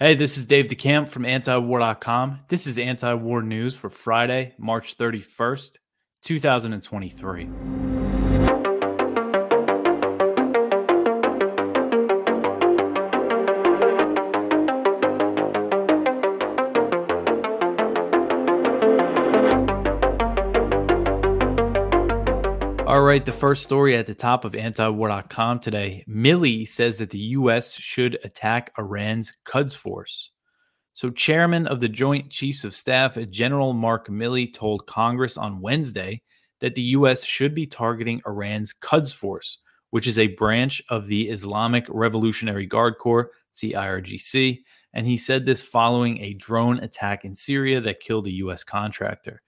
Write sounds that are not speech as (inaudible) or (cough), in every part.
Hey, this is Dave DeCamp from antiwar.com. This is anti war news for Friday, March 31st, 2023. Right, the first story at the top of antiwar.com today. Milley says that the U.S. should attack Iran's Quds Force. So, Chairman of the Joint Chiefs of Staff, General Mark Milley, told Congress on Wednesday that the U.S. should be targeting Iran's Quds Force, which is a branch of the Islamic Revolutionary Guard Corps, CIRGC. And he said this following a drone attack in Syria that killed a U.S. contractor.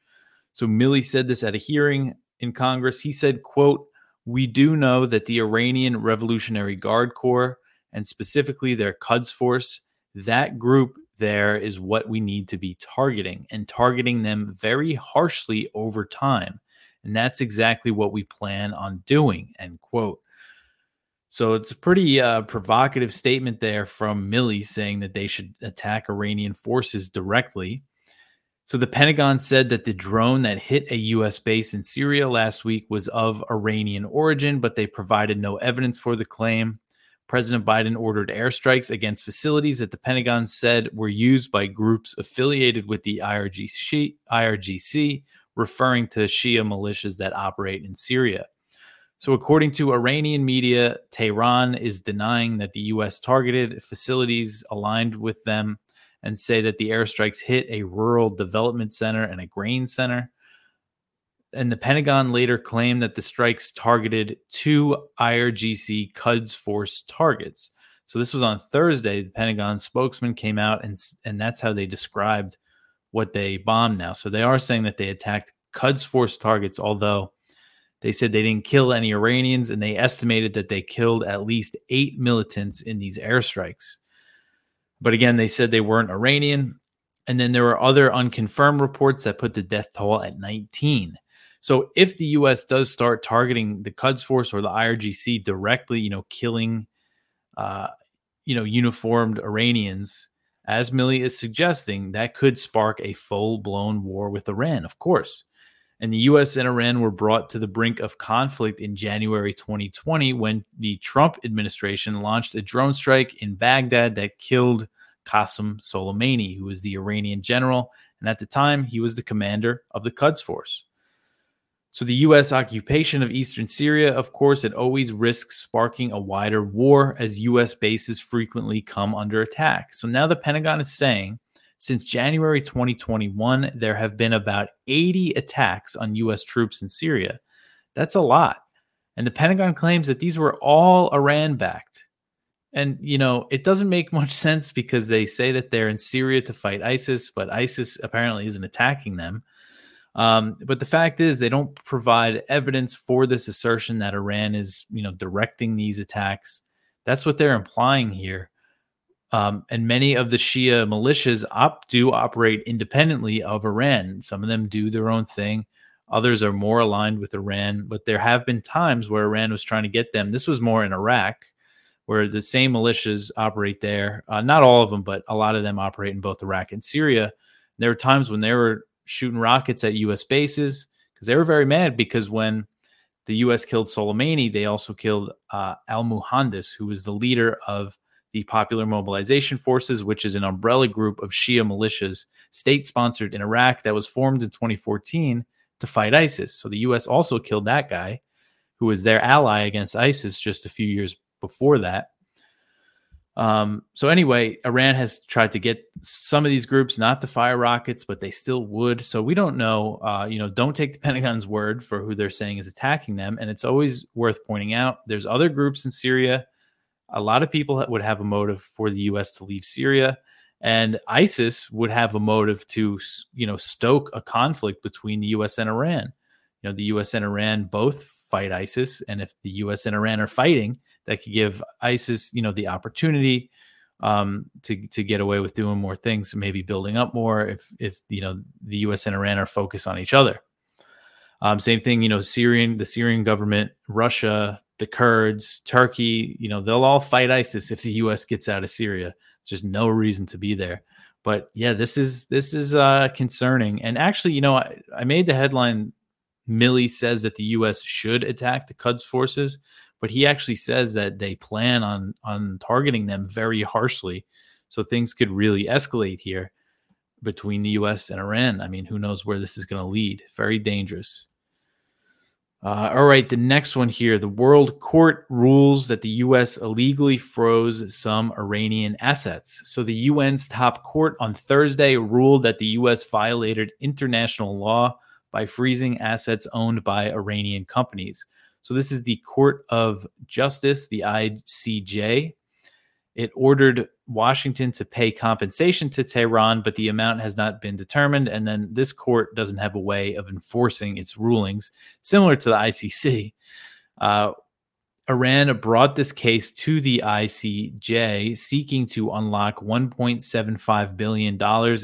So, Milley said this at a hearing in Congress. He said, quote, we do know that the Iranian Revolutionary Guard Corps and specifically their Quds Force, that group there is what we need to be targeting and targeting them very harshly over time. And that's exactly what we plan on doing, end quote. So it's a pretty uh, provocative statement there from Milley saying that they should attack Iranian forces directly. So the Pentagon said that the drone that hit a U.S. base in Syria last week was of Iranian origin, but they provided no evidence for the claim. President Biden ordered airstrikes against facilities that the Pentagon said were used by groups affiliated with the IRGC, referring to Shia militias that operate in Syria. So, according to Iranian media, Tehran is denying that the U.S. targeted facilities aligned with them and say that the airstrikes hit a rural development center and a grain center. And the Pentagon later claimed that the strikes targeted two IRGC Quds Force targets. So this was on Thursday. The Pentagon spokesman came out and and that's how they described what they bombed now. So they are saying that they attacked Quds Force targets, although they said they didn't kill any Iranians and they estimated that they killed at least eight militants in these airstrikes. But again, they said they weren't Iranian. And then there were other unconfirmed reports that put the death toll at 19. So if the U.S. does start targeting the Quds Force or the IRGC directly, you know, killing, uh, you know, uniformed Iranians, as Milley is suggesting, that could spark a full blown war with Iran, of course and the US and Iran were brought to the brink of conflict in January 2020 when the Trump administration launched a drone strike in Baghdad that killed Qasem Soleimani, who was the Iranian general. And at the time, he was the commander of the Quds Force. So the U.S. occupation of eastern Syria, of course, it always risks sparking a wider war as U.S. bases frequently come under attack. So now the Pentagon is saying since January 2021, there have been about 80 attacks on U.S. troops in Syria. That's a lot. And the Pentagon claims that these were all Iran backed. And, you know, it doesn't make (laughs) much sense because they say that they're in Syria to fight ISIS, but ISIS apparently isn't attacking them. Um, but the fact is, they don't provide evidence for this assertion that Iran is, you know, directing these attacks. That's what they're implying here. Um, and many of the Shia militias op- do operate independently of Iran. Some of them do their own thing. Others are more aligned with Iran, but there have been times where Iran was trying to get them. This was more in Iraq, where the same militias operate there. Uh, not all of them, but a lot of them operate in both Iraq and Syria. There were times when they were shooting rockets at U.S. bases because they were very mad because when the U.S. killed Soleimani, they also killed uh, Al Muhandis, who was the leader of the Popular Mobilization Forces, which is an umbrella group of Shia militias, state sponsored in Iraq, that was formed in 2014 to fight ISIS. So the U.S. also killed that guy, who was their ally against ISIS just a few years before that. Um, so anyway, Iran has tried to get some of these groups not to fire rockets, but they still would. So we don't know. Uh, you know, don't take the (laughs) Pentagon's word for who they're saying is attacking them. And it's always worth pointing out there's other groups in Syria a lot of people would have a motive for the U.S. to leave Syria, and ISIS would have a motive to, you know, stoke a conflict between the U.S. and Iran. You know, the U.S. and Iran both fight ISIS, and if the U.S. and Iran are fighting, that could give ISIS, you know, the opportunity um, to to get away with doing more things, maybe building up more. If if you know the U.S. and Iran are focused on each other. Um, same thing, you know, Syrian, the Syrian government, Russia, the Kurds, Turkey, you know, they'll all fight ISIS if the U.S. gets out of Syria. There's just no reason to be there. But yeah, this is this is uh, concerning. And actually, you know, I, I made the headline. Milley says that the U.S. should attack the Quds forces, but he actually says that they plan on on targeting them very harshly. So things could really escalate here between the U.S. and Iran. I mean, who knows where this is going to lead? Very dangerous. Uh, all right, the next one here. The World Court rules that the U.S. illegally froze some Iranian assets. So, the UN's top court on Thursday ruled that the U.S. violated international law by freezing assets owned by Iranian companies. So, this is the Court of Justice, the ICJ. It ordered Washington to pay compensation to Tehran, but the amount has not been determined. And then this court doesn't have a way of enforcing its rulings, similar to the ICC. Uh, Iran brought this case to the ICJ seeking to unlock $1.75 billion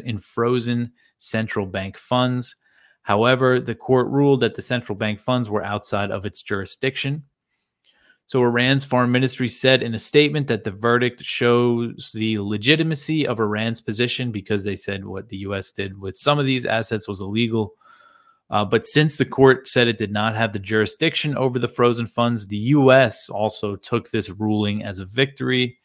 in frozen central bank funds. However, the court ruled that the central bank funds were outside of its jurisdiction. So, Iran's foreign ministry said in a statement that the verdict shows the legitimacy of Iran's position because they said what the U.S. did with some of these assets was illegal. Uh, but since the court said it did not have the jurisdiction over the frozen funds, the U.S. also took this ruling as a victory.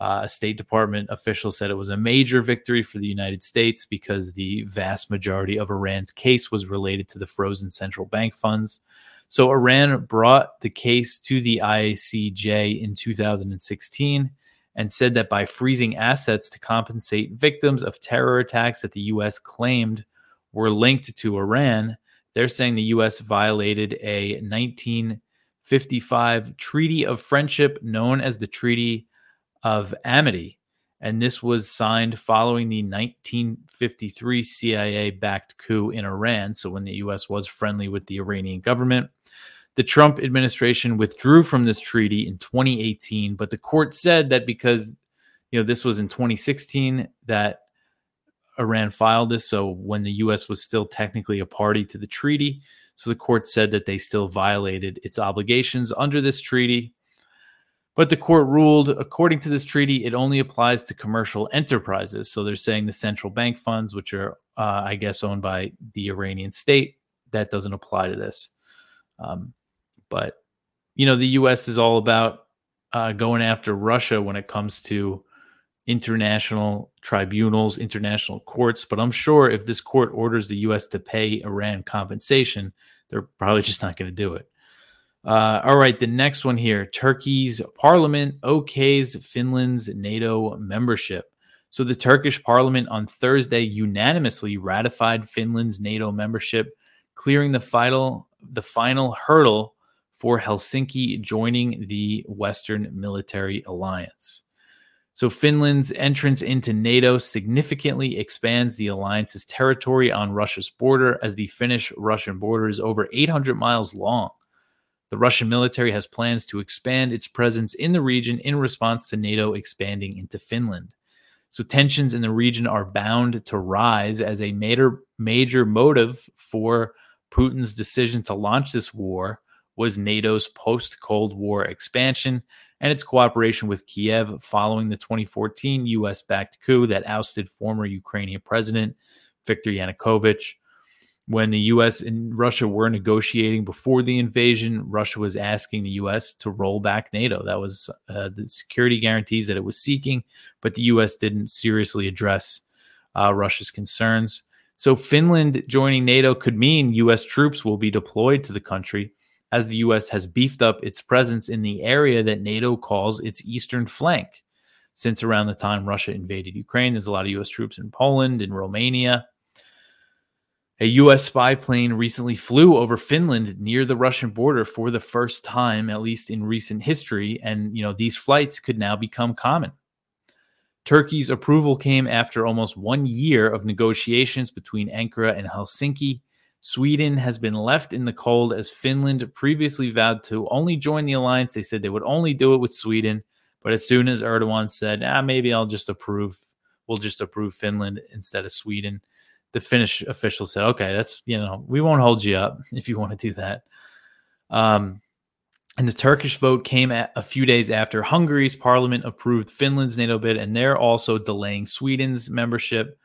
Uh, a State Department official said it was a major victory for the United States because the vast majority of Iran's case was related to the frozen central bank funds. So Iran brought the case to the ICJ in 2016 and said that by freezing assets to compensate victims of terror attacks that the U.S. claimed were linked to Iran, they're saying the U.S. violated a 1955 Treaty of Friendship known as the Treaty of Amity. And this was signed following the 1953 CIA backed coup in Iran. So, when the US was friendly with the Iranian government, the Trump administration withdrew from this treaty in 2018, but the court said that because you know this was in 2016 that Iran filed this, so when the U.S. was still technically a party to the treaty, so the court said that they still violated its obligations under this treaty. But the court ruled, according to this treaty, it only applies to commercial enterprises. So they're saying the central bank funds, which are, uh, I guess, owned by the Iranian state, that doesn't apply to this. Um, but you know, the U.S. is all about uh, going after Russia when it comes to international tribunals, international courts. But I'm sure if this court orders the U.S. to pay Iran compensation, they're probably just not going to do it. Uh, all right, the next one here Turkey's parliament okays Finland's NATO membership. So the Turkish parliament on Thursday unanimously ratified Finland's NATO membership, clearing the final the final hurdle for Helsinki joining the Western Military Alliance. So, Finland's entrance into NATO significantly expands the alliance's territory on Russia's border, as the Finnish Russian border is over 800 miles long. The Russian military has plans to expand its presence in the region in response to NATO expanding into Finland. So, tensions in the region are bound to rise as a major, major motive for Putin's decision to launch this war was NATO's post Cold War expansion and its cooperation with Kiev following the 2014 US backed coup that ousted former Ukrainian President Viktor Yanukovych. When the US and Russia were negotiating before the invasion, Russia was asking the US to roll back NATO. That was uh, the security guarantees that it was seeking, but the US didn't seriously address uh, Russia's concerns. So, Finland joining NATO could mean US troops will be deployed to the country as the U.S. has beefed up its presence in the area that NATO calls its eastern flank. Since around the time Russia invaded Ukraine, there's a lot of U.S. troops in Poland and Romania. A U.S. spy plane recently flew over Finland near the Russian border for the first time, at least in recent history, and you know these flights could now become common. Turkey's approval came after almost one year of negotiations between Ankara and Helsinki Sweden has been left in the cold as Finland previously vowed to only join the alliance. They said they would only do it with Sweden. But as soon as Erdogan said, ah, maybe I'll just approve, we'll just approve Finland instead of Sweden, the Finnish official said, okay, that's, you know, we won't hold you up (laughs) if you want to do that. Um, And the Turkish vote came a few days after Hungary's parliament approved Finland's NATO bid, and they're also delaying Sweden's membership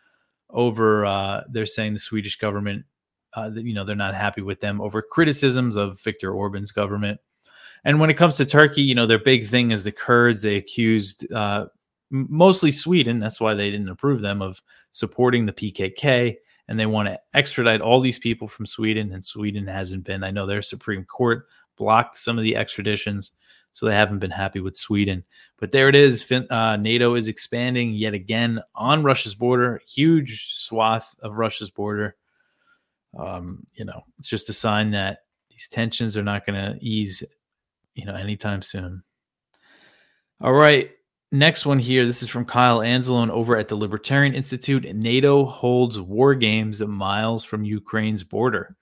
over. Uh, they're saying the Swedish government, uh, you know, they're not happy with them over criticisms of Viktor Orban's government. And when it comes to Turkey, you know, their big thing is the Kurds. They accused uh, mostly Sweden, that's why they didn't approve them, of supporting the PKK. And they want to extradite all these people from Sweden, and Sweden hasn't been. I know their Supreme Court blocked some of the extraditions, so they haven't been happy with Sweden. But there it is. Uh, NATO is expanding yet again on Russia's border, huge swath of Russia's border. Um, you know, it's just a sign that these tensions are not going to ease you know, anytime soon. All right. Next one here. This is from Kyle Anzalone over at the Libertarian Institute. NATO holds war games miles from Ukraine's border.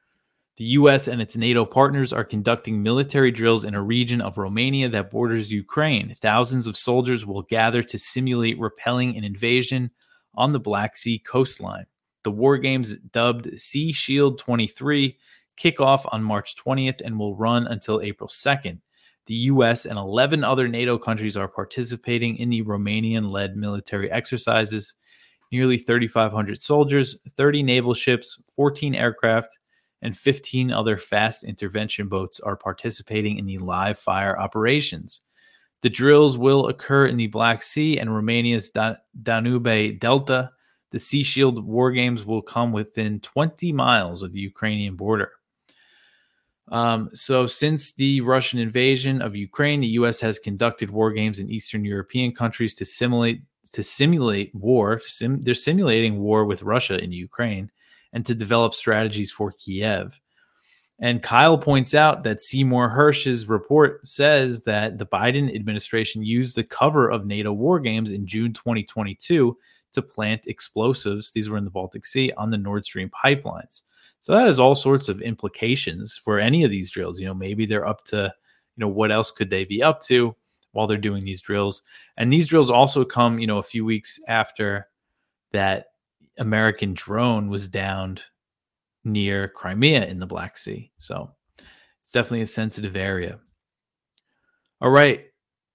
The U.S. and its NATO partners are conducting military drills in a region of Romania that borders Ukraine. Thousands of soldiers will gather to simulate repelling an invasion on the Black Sea coastline. The war games, dubbed Sea Shield 23, kick off on March 20th and will run until April 2nd. The US and 11 other NATO countries are participating in the Romanian led military exercises. Nearly 3,500 soldiers, 30 naval ships, 14 aircraft, and 15 other fast intervention boats are participating in the live fire operations. The drills will occur in the Black Sea and Romania's Danube Delta. The Sea Shield war games will come within 20 miles of the Ukrainian border. Um, so, since the Russian invasion of Ukraine, the U.S. has conducted war games in Eastern European countries to simulate to simulate war. Sim, they're simulating war with Russia in Ukraine, and to develop strategies for Kiev. And Kyle points out that Seymour Hersh's report says that the Biden administration used the cover of NATO war games in June 2022 to plant explosives. These were in the Baltic Sea on the Nord Stream pipelines. So that has all sorts of implications for any of these drills. You know, maybe they're up to, you know, what else could they be up to while they're doing these drills? And these drills also come, you know, a few weeks after that American drone was downed near Crimea in the Black Sea. So it's definitely a sensitive area. All right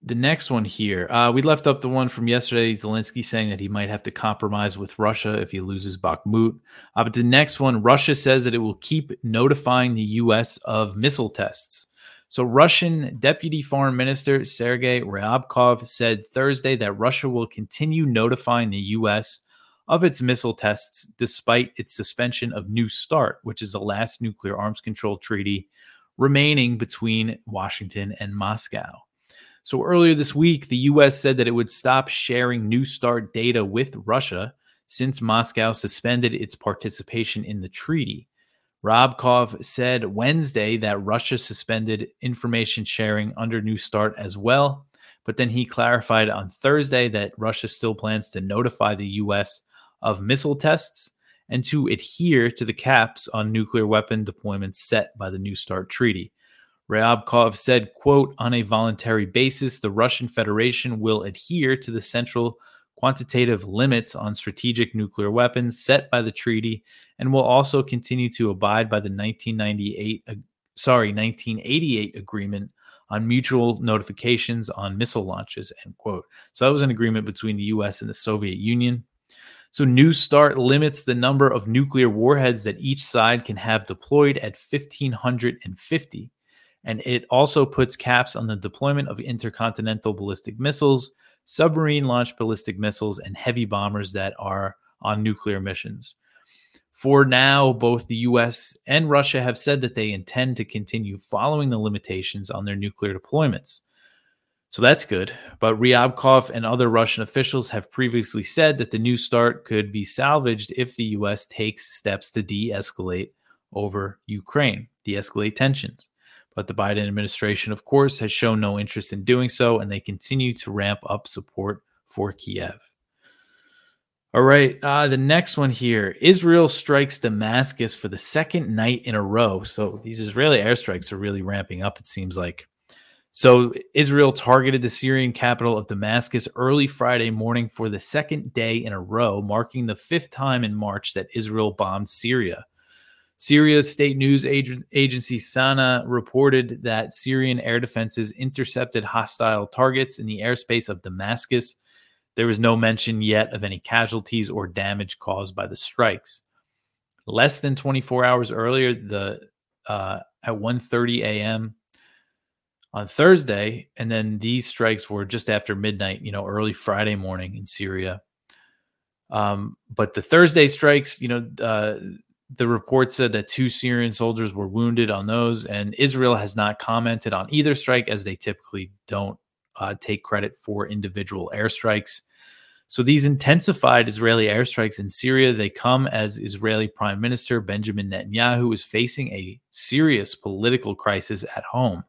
the next one here, uh, we left up the one from yesterday. Zelensky saying that he might have to compromise with Russia if he loses Bakhmut. Uh, but the next one, Russia says that it will keep notifying the U.S. of missile tests. So, Russian Deputy Foreign Minister Sergei Ryabkov said Thursday that Russia will continue notifying the U.S. of its missile tests despite its suspension of New START, which is the last nuclear arms control treaty remaining between Washington and Moscow. So earlier this week, the US said that it would stop sharing New START data with Russia since Moscow suspended its participation in the treaty. Ryabkov said Wednesday that Russia suspended information sharing under New START as well, but then he clarified on Thursday that Russia still plans to notify the US of missile tests and to adhere to the caps on nuclear weapon deployments set by the New START treaty. Ryabkov said, quote, on a voluntary basis, the Russian Federation will adhere to the central quantitative limits on strategic nuclear weapons set by the treaty and will also continue to abide by the 1998 uh, sorry 1988 agreement on mutual notifications on missile launches end quote. So that was an agreement between the US and the Soviet Union. So New START limits the number of nuclear warheads that each side can have deployed at 1550 and it also puts caps on the deployment of intercontinental ballistic missiles, submarine launched ballistic missiles, and heavy bombers that are on nuclear missions. For now, both the US and Russia have said that they intend to continue following the limitations on their nuclear deployments. So that's good. But Ryabkov and other Russian officials have previously said that the new start could be salvaged if the US takes steps to de escalate over Ukraine, de escalate tensions. But the Biden administration, of course, has shown no interest in doing so, and they continue to ramp up support for Kiev. All right, uh, the next one here Israel strikes Damascus for the second night in a row. So these Israeli airstrikes are really ramping up, it seems like. So Israel targeted the Syrian capital of Damascus early Friday morning for the second day in a row, marking the fifth time in March that Israel bombed Syria. Syria's state news agency Sana reported that Syrian air defenses intercepted hostile targets in the airspace of Damascus. There was no mention yet of any casualties or damage caused by the strikes. Less than 24 hours earlier, the uh, at 1:30 a.m. on Thursday, and then these strikes were just after midnight, you know, early Friday morning in Syria. Um, but the Thursday strikes, you know, uh, the report said that two Syrian soldiers were wounded on those, and Israel has not commented on either strike as they typically don't uh, take credit for individual airstrikes. So these intensified Israeli airstrikes in Syria, they come as Israeli Prime Minister Benjamin Netanyahu is facing a serious political crisis at home.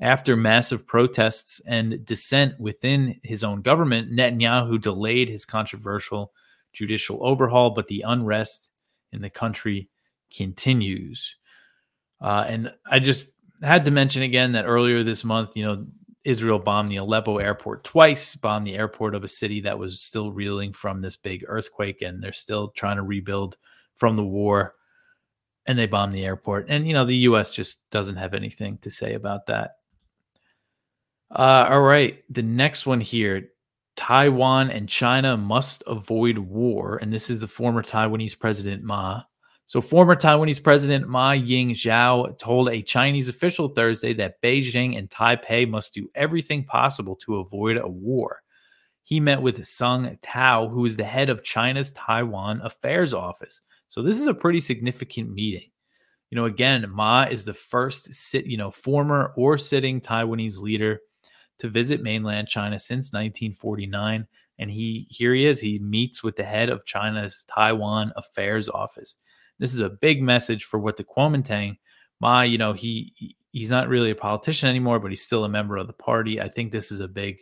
After massive protests and dissent within his own government, Netanyahu delayed his controversial judicial overhaul, but the unrest in the country continues. Uh, and I just had to mention again that earlier this month, you know, Israel bombed the Aleppo airport twice, bombed the airport of a city that was still reeling from this big earthquake, and they're still trying to rebuild from the war. And they bombed the airport. And, you know, the U.S. just doesn't have anything to say about that. Uh, all right. The next one here Taiwan and China must avoid war. And this is the former Taiwanese president Ma. So, former Taiwanese President Ma Ying Jeou told a Chinese official Thursday that Beijing and Taipei must do everything possible to avoid a war. He met with Song Tao, who is the head of China's Taiwan Affairs Office. So, this is a pretty significant meeting. You know, again, Ma is the first sit, you know, former or sitting Taiwanese leader to visit mainland China since 1949. And he here he is. He meets with the head of China's Taiwan Affairs Office. This is a big message for what the Kuomintang. Ma, you know, he he's not really a politician anymore, but he's still a member of the party. I think this is a big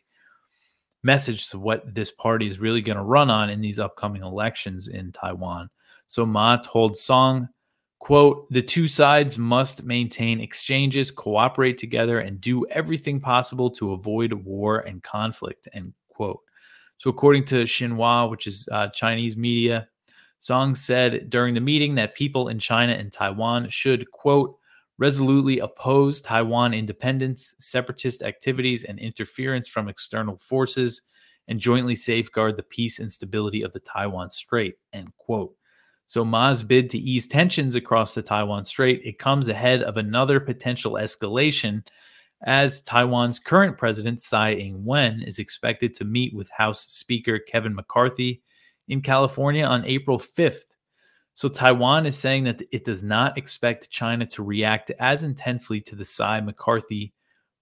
message to what this party is really going to run on in these upcoming elections in Taiwan. So Ma told Song Quote, the two sides must maintain exchanges, cooperate together, and do everything possible to avoid war and conflict, end quote. So, according to Xinhua, which is uh, Chinese media, Song said during the meeting that people in China and Taiwan should, quote, resolutely oppose Taiwan independence, separatist activities, and interference from external forces, and jointly safeguard the peace and stability of the Taiwan Strait, end quote. So Ma's bid to ease tensions across the Taiwan Strait, it comes ahead of another potential escalation as Taiwan's current president Tsai Ing-wen is expected to meet with House Speaker Kevin McCarthy in California on April 5th. So Taiwan is saying that it does not expect China to react as intensely to the Tsai McCarthy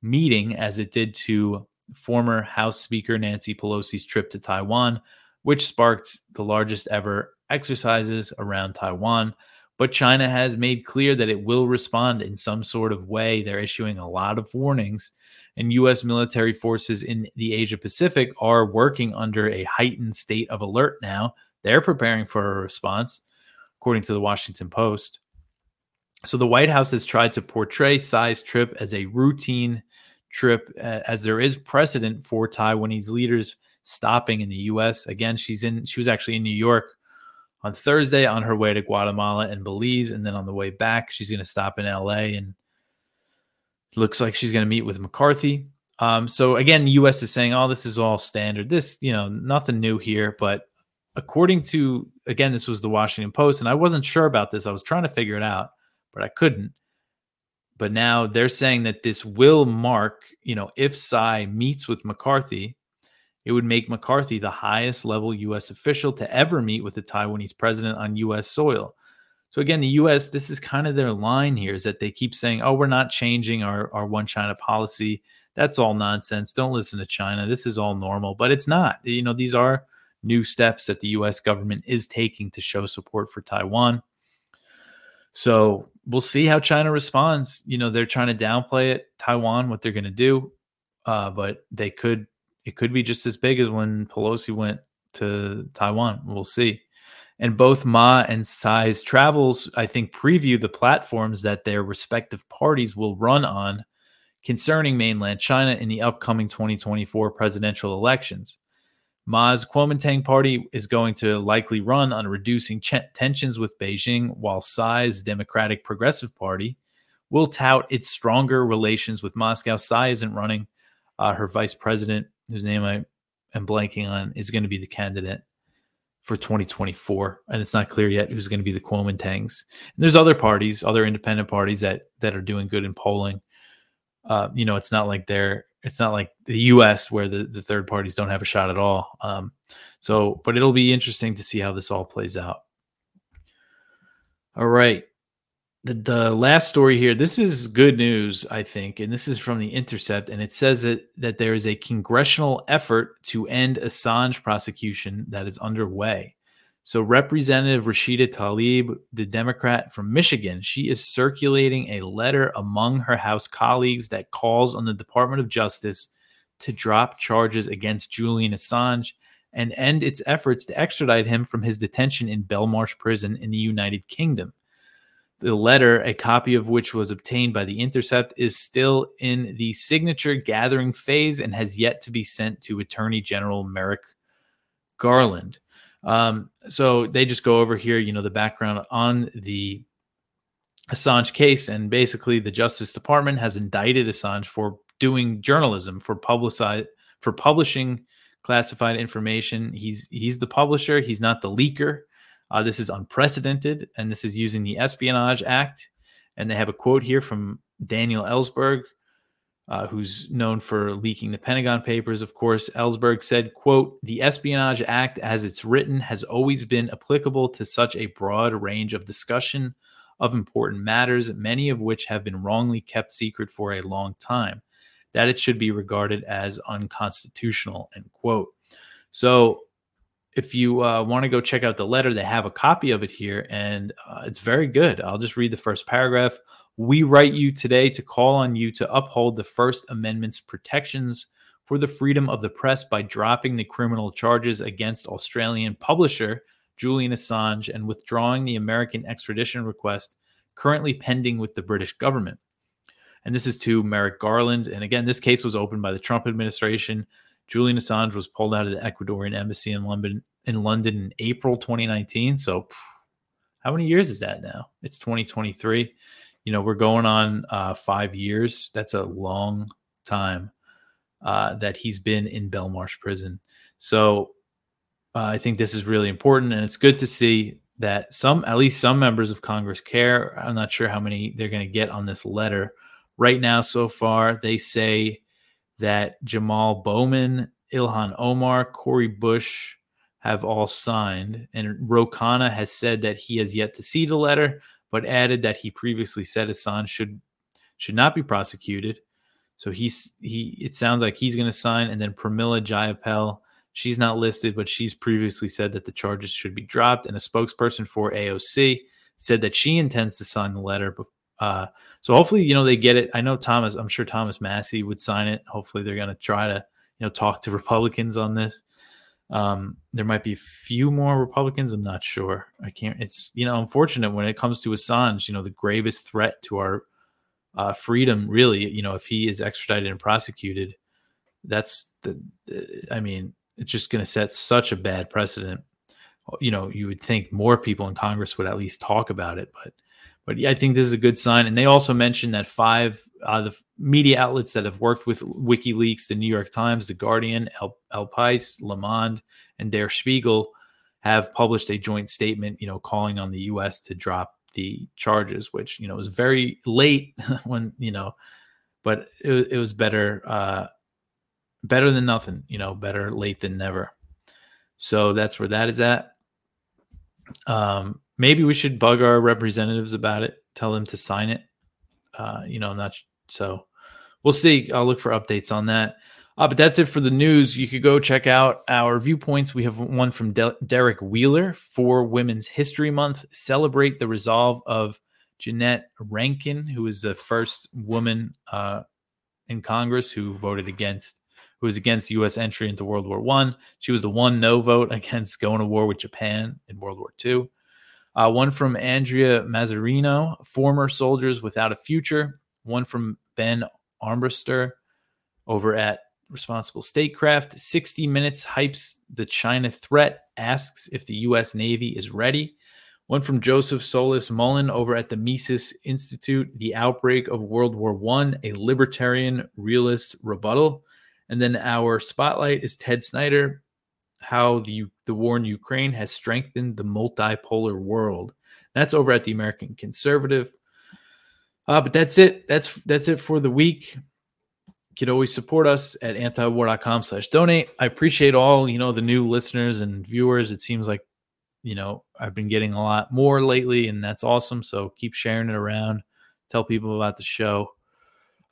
meeting as it did to former House Speaker Nancy Pelosi's trip to Taiwan, which sparked the largest ever exercises around Taiwan. But China has made clear that it will respond in some sort of way. They're issuing a lot of warnings, and U.S. military forces in the Asia Pacific are working under a heightened state of alert now. They're preparing for a response, according to the Washington Post. So the White House has tried to portray Tsai's trip as a routine trip, as there is precedent for Taiwanese leaders stopping in the U.S. Again, she's in. She was actually in New York on Thursday on her way to Guatemala and Belize, and then on the way back, she's going to stop in L.A. and looks like she's going to meet with McCarthy. Um, so again, the U.S. is saying, "Oh, this is all standard. This, you know, nothing new here." But according to again, this was the Washington Post, and I wasn't sure about this. I was trying to figure it out, but I couldn't. But now they're saying that this will mark, you know, if Tsai meets with McCarthy, it would make McCarthy the highest level U.S. official to ever meet with the Taiwanese president on U.S. soil. So again, the U.S. this is kind of their line here is that they keep saying, "Oh, we're not changing our our one China policy." That's all nonsense. Don't listen to China. This is all normal, but it's not. You know, these are new steps that the U.S. government is taking to show support for Taiwan. So we'll see how China responds. You know, they're trying to downplay it, Taiwan, what they're going to do, uh, but they could it could be just as big as when Pelosi went to Taiwan. We'll see. And both Ma and Tsai's travels, I think, preview the platforms that their respective parties will run on concerning mainland China in the upcoming 2024 presidential elections. Ma's Kuomintang party is going to likely run on reducing ch- tensions with Beijing, while Tsai's Democratic Progressive Party will tout its stronger relations with Moscow. Tsai isn't running. Uh, her vice president, whose name I am blanking on, is going to be the candidate for 2024, and it's not clear yet who's going to be the Kuomintangs. And there's other parties, other independent parties that that are doing good in polling. Uh, you know, it's not like they're it's not like the U.S. where the the third parties don't have a shot at all. Um, so, but it'll be interesting to see how this all plays out. All right, the, the last story here this is good news i think and this is from the intercept and it says that, that there is a congressional effort to end assange prosecution that is underway. So representative rashida tlaib the democrat from michigan she is circulating a letter among her house colleagues that calls on the department of justice to drop charges against julian assange and end its efforts to extradite him from his detention in belmarsh prison in the united kingdom the letter, a copy of which was obtained by The Intercept, is still in the signature gathering phase and has yet to be sent to Attorney General Merrick Garland. Um, so they just go over here, you know, the background on the Assange case, and basically the Justice Department has indicted Assange for doing journalism, for publicize, for publishing classified information. He's he's the publisher. He's not the leaker. Uh, this is unprecedented, and this is using the Espionage Act. And they have a quote here from Daniel Ellsberg, uh, who's known for leaking the Pentagon Papers. Of course, Ellsberg said, "quote The Espionage Act, as it's written, has always been applicable to such a broad range of discussion of important matters, many of which have been wrongly kept secret for a long time, that it should be regarded as unconstitutional." End quote. So if you uh, want to go check out the letter, they have a copy of it here, and uh, it's very good. I'll just read the first paragraph. We write you today to call on you to uphold the First Amendment's protections for the freedom of the press by dropping the criminal charges against Australian publisher Julian Assange and withdrawing the American extradition request currently pending with the British government. And this is to Merrick Garland. And again, this case was opened by the Trump administration. Julian Assange was pulled out of the Ecuadorian embassy in London in London in April 2019. So, how many years is that now? It's 2023. You know, we're going on uh, five years. That's a long time uh, that he's been in Belmarsh prison. So, uh, I think this is really important, and it's good to see that some, at least some members of Congress care. I'm not sure how many they're going to get on this letter. Right now, so far, they say that Jamal Bowman, Ilhan Omar, Cori Bush have all signed. And Ro Khanna has said that he has yet to see the letter, but added that he previously said Assange should should not be prosecuted. So he's he it sounds like he's going to sign. And then Pramila Jayapal, she's not listed, but she's previously said that the charges should be dropped. And a spokesperson for AOC said that she intends to sign the letter, but uh, so hopefully, you know, they get it. I know Thomas, I'm sure Thomas Massie would sign it. Hopefully they're going to try to, you know, talk to (laughs) Republicans on this. Um, there might be a few more Republicans. I'm not sure. I can't, it's, you know, unfortunate when it comes to Assange, you know, the gravest threat to our uh, freedom, really, you know, if he is extradited and prosecuted, that's the, the I mean, it's just going to set such a bad precedent. You know, you would think more people in Congress would at least talk about it, but but yeah, I think this is a good sign. And they also mentioned that five uh, the media outlets that have worked with WikiLeaks, the New York Times, the Guardian, El, El País, Le Monde, and Der Spiegel, have published a joint statement, you know, calling on the U.S. to drop the charges, which you know was very late (laughs) when you know, but it, it was better, uh, better than nothing, you know, better late than never. So that's where that is at. Um, maybe we should bug our representatives about it, tell them to sign it. Uh, you know, not so. We'll see. I'll look for updates on that. Uh, but that's it for the news. You could go check out our viewpoints. We have one from De- Derek Wheeler for Women's History Month. Celebrate the resolve of Jeannette Rankin, who was the first woman uh, in Congress who voted against, who was against U.S. entry into World War One. She was the one no vote (laughs) against going to war with Japan in World War Two. Uh, one from Andrea Mazzarino, former soldiers without a future. One from Ben Armbruster over at responsible statecraft. 60 Minutes hypes the China threat, asks if the U.S. Navy is ready. One from Joseph Solis Mullen over at the Mises Institute, The Outbreak of World War I, a libertarian realist rebuttal. And then our spotlight is Ted Snyder, how the, the war in Ukraine has strengthened the multipolar world. That's over at the American Conservative. Uh, but that's it. That's that's it for the week. You can always support us at antiwar.com slash donate. I appreciate all, you know, the new listeners and viewers. It seems like, you know, I've been getting a lot more lately, and that's awesome. So keep sharing it around. Tell people about the show.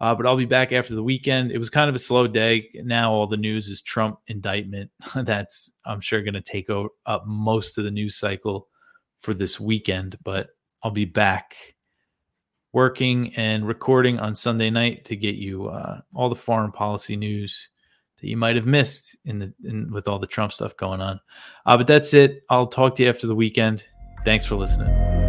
Uh, but I'll be back after the weekend. It was kind of a slow day. Now all the news is Trump indictment. (laughs) That's I'm sure going to take up most of the news cycle for this weekend. But I'll be back working and recording on Sunday night to get you uh, all the foreign policy news that you might have missed in the in, with all the Trump stuff going on. Uh, but that's it. I'll talk to you after the weekend. Thanks for listening.